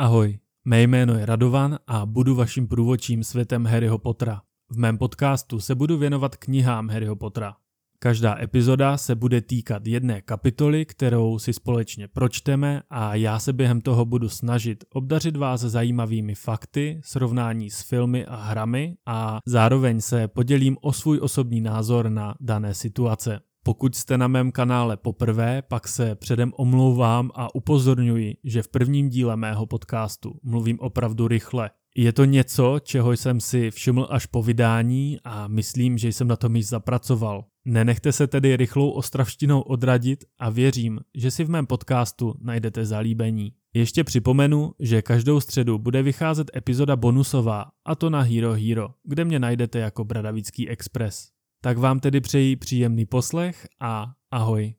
Ahoj, mé jméno je Radovan a budu vaším průvodčím světem Harryho Pottera. V mém podcastu se budu věnovat knihám Harryho Pottera. Každá epizoda se bude týkat jedné kapitoly, kterou si společně pročteme a já se během toho budu snažit obdařit vás zajímavými fakty, srovnání s filmy a hrami a zároveň se podělím o svůj osobní názor na dané situace. Pokud jste na mém kanále poprvé, pak se předem omlouvám a upozorňuji, že v prvním díle mého podcastu mluvím opravdu rychle. Je to něco, čeho jsem si všiml až po vydání a myslím, že jsem na tom již zapracoval. Nenechte se tedy rychlou ostravštinou odradit a věřím, že si v mém podcastu najdete zalíbení. Ještě připomenu, že každou středu bude vycházet epizoda bonusová, a to na Hero Hero, kde mě najdete jako Bradavický Express. Tak vám tedy přeji příjemný poslech a ahoj.